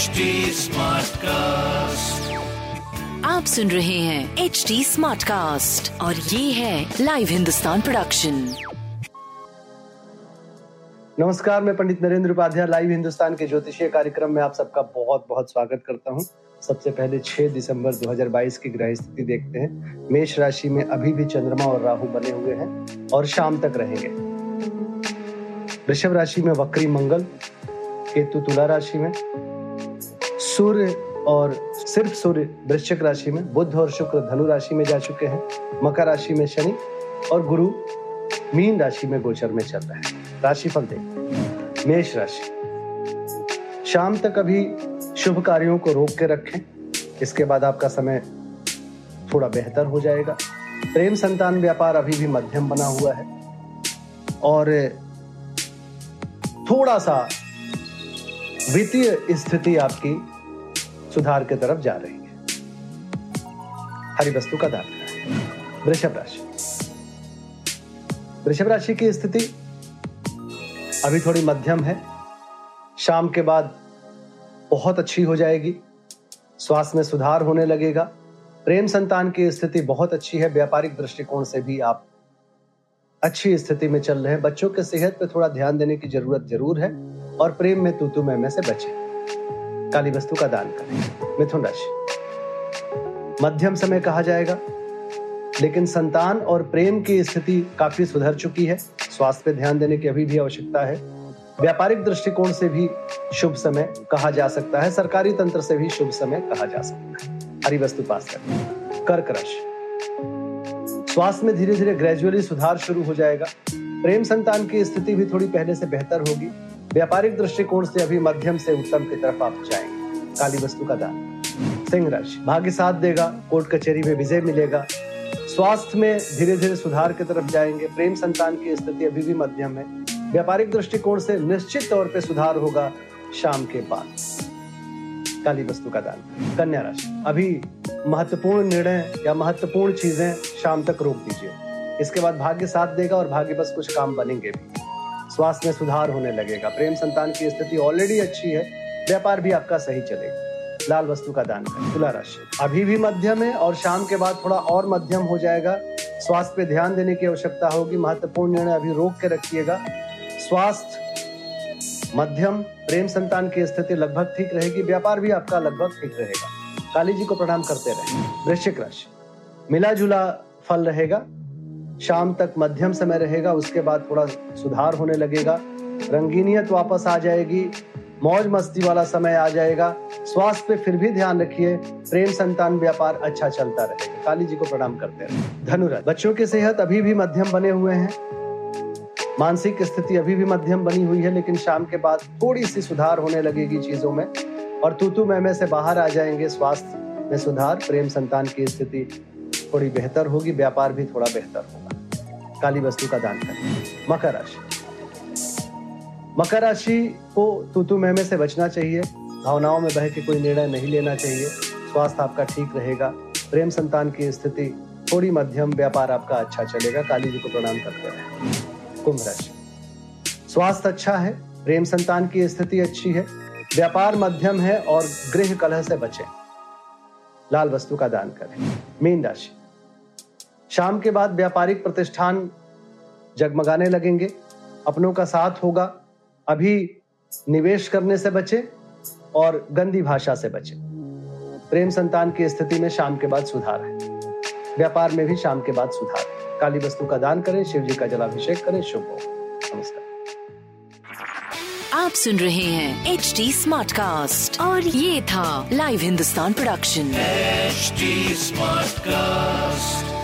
HD Smartcast. आप सुन रहे हैं एच डी स्मार्ट कास्ट और ये है लाइव हिंदुस्तान प्रोडक्शन नमस्कार मैं पंडित नरेंद्र उपाध्याय लाइव हिंदुस्तान के ज्योतिषीय कार्यक्रम में आप सबका बहुत बहुत स्वागत करता हूँ। सबसे पहले 6 दिसंबर 2022 की ग्रह स्थिति देखते हैं। मेष राशि में अभी भी चंद्रमा और राहु बने हुए हैं और शाम तक रहेंगे। वृषभ राशि में वक्री मंगल केतु तुला राशि में सूर्य और सिर्फ़ सूर्य वृश्चिक राशि में बुद्ध और शुक्र धनु राशि में जा चुके हैं, मकर राशि में शनि और गुरु मीन राशि में गोचर में चल रहे हैं। राशिफल देखते हैं मेष राशि। शाम तक अभी शुभ कार्यों को रोक के रखें, इसके बाद आपका समय थोड़ा बेहतर हो जाएगा। प्रेम संतान व्यापार अभी भी मध्यम बना हुआ है और थोड़ा सा वित्तीय स्थिति आपकी सुधार की तरफ़ जा रही है। हरी वस्तु का दान वृषभ राशि। वृषभ राशि की स्थिति अभी थोड़ी मध्यम है। शाम के बाद बहुत अच्छी हो जाएगी। स्वास्थ्य में सुधार होने लगेगा। प्रेम संतान की स्थिति बहुत अच्छी है। व्यापारिक दृष्टिकोण से भी आप अच्छी स्थिति में चल रहे हैं। बच्चों के सेहत पे थोड़ा ध्यान देने की ज़रूरत ज़रूर है और प्रेम में तूतु में, से बचे। काली वस्तु का दान करें। मिथुन राशि। मध्यम समय कहा जाएगा, लेकिन संतान और प्रेम की स्थिति काफ़ी सुधर चुकी है। स्वास्थ्य पे ध्यान देने की अभी भी आवश्यकता है। व्यापारिक दृष्टिकोण से भी शुभ समय कहा जा सकता है। सरकारी तंत्र से भी शुभ समय कहा जा सकता है। हरी वस्तु पास कर। कर्क राशि। स्वास्थ्य में धीरे धीरे ग्रेजुअली सुधार शुरू हो जाएगा। प्रेम संतान की स्थिति भी थोड़ी पहले से बेहतर होगी। व्यापारिक दृष्टिकोण से अभी मध्यम से उत्तम की तरफ़ आप जाएँगे। काली वस्तु का दान। सिंह राशि भाग्य साथ देगा, कोर्ट कचहरी में विजय मिलेगा। स्वास्थ्य में धीरे धीरे सुधार की तरफ़ जाएँगे। प्रेम संतान की स्थिति अभी भी मध्यम है। व्यापारिक दृष्टिकोण से निश्चित तौर पर सुधार होगा शाम के बाद। काली वस्तु का दान। कन्या राशि, अभी महत्वपूर्ण निर्णय या महत्वपूर्ण चीज़ें शाम तक रोक दीजिए। इसके बाद भाग्य साथ देगा और भाग्य बस कुछ काम बनेंगे भी। स्वास्थ्य में सुधार होने लगेगा। प्रेम संतान की स्थिति ऑलरेडी अच्छी है। व्यापार भी आपका सही चलेगा। लाल वस्तु का दान करें। तुला राशि। अभी भी मध्यम है और शाम के बाद थोड़ा और मध्यम हो जाएगा। स्वास्थ्य पे ध्यान देने की आवश्यकता होगी। महत्वपूर्ण निर्णय अभी रोक के रखिएगा। स्वास्थ्य, मध्यम, प्रेम संतान की स्थिति लगभग ठीक रहेगी। व्यापार भी आपका लगभग ठीक रहेगा। काली जी को प्रणाम करते रहे। वृश्चिक राशि। मिला जुला फल रहेगा। शाम तक मध्यम समय रहेगा, उसके बाद थोड़ा सुधार होने लगेगा। रंगीनियत वापस आ जाएगी, मौज मस्ती वाला समय आ जाएगा। स्वास्थ्य पे फिर भी ध्यान रखिए, प्रेम संतान व्यापार अच्छा चलता रहेगा। काली जी को प्रणाम करते रहे धनुराज, बच्चों की सेहत अभी भी मध्यम बने हुए हैं। मानसिक स्थिति अभी भी मध्यम बनी हुई है, लेकिन शाम के बाद थोड़ी सी सुधार होने लगेगी चीज़ों में। और तूतु में से बाहर आ जाएँगे, स्वास्थ्य में सुधार, प्रेम संतान की स्थिति थोड़ी बेहतर होगी, व्यापार भी थोड़ा बेहतर होगा। काली वस्तु का दान करें। मकर राशि। मकर राशि को तूतु महमे से बचना चाहिए। भावनाओं में बह के कोई निर्णय नहीं लेना चाहिए। स्वास्थ्य आपका ठीक रहेगा। प्रेम संतान की स्थिति थोड़ी मध्यम, व्यापार आपका अच्छा चलेगा। काली जी को प्रणाम करते रहे कुंभ राशि। स्वास्थ्य अच्छा है। प्रेम संतान की स्थिति अच्छी है। व्यापार मध्यम है और गृह कलह से बचे। लाल वस्तु का दान करें। मीन राशि। शाम के बाद व्यापारिक प्रतिष्ठान जगमगाने लगेंगे। अपनों का साथ होगा। अभी निवेश करने से बचे और गंदी भाषा से बचे। प्रेम संतान की स्थिति में शाम के बाद सुधार है। व्यापार में भी शाम के बाद सुधार है। काली वस्तु का दान करें शिव जी का जलाभिषेक करें। शुभ हो। नमस्कार। आप सुन रहे हैं एच डी स्मार्ट कास्ट और ये था live Hindustan production HD Smartcast.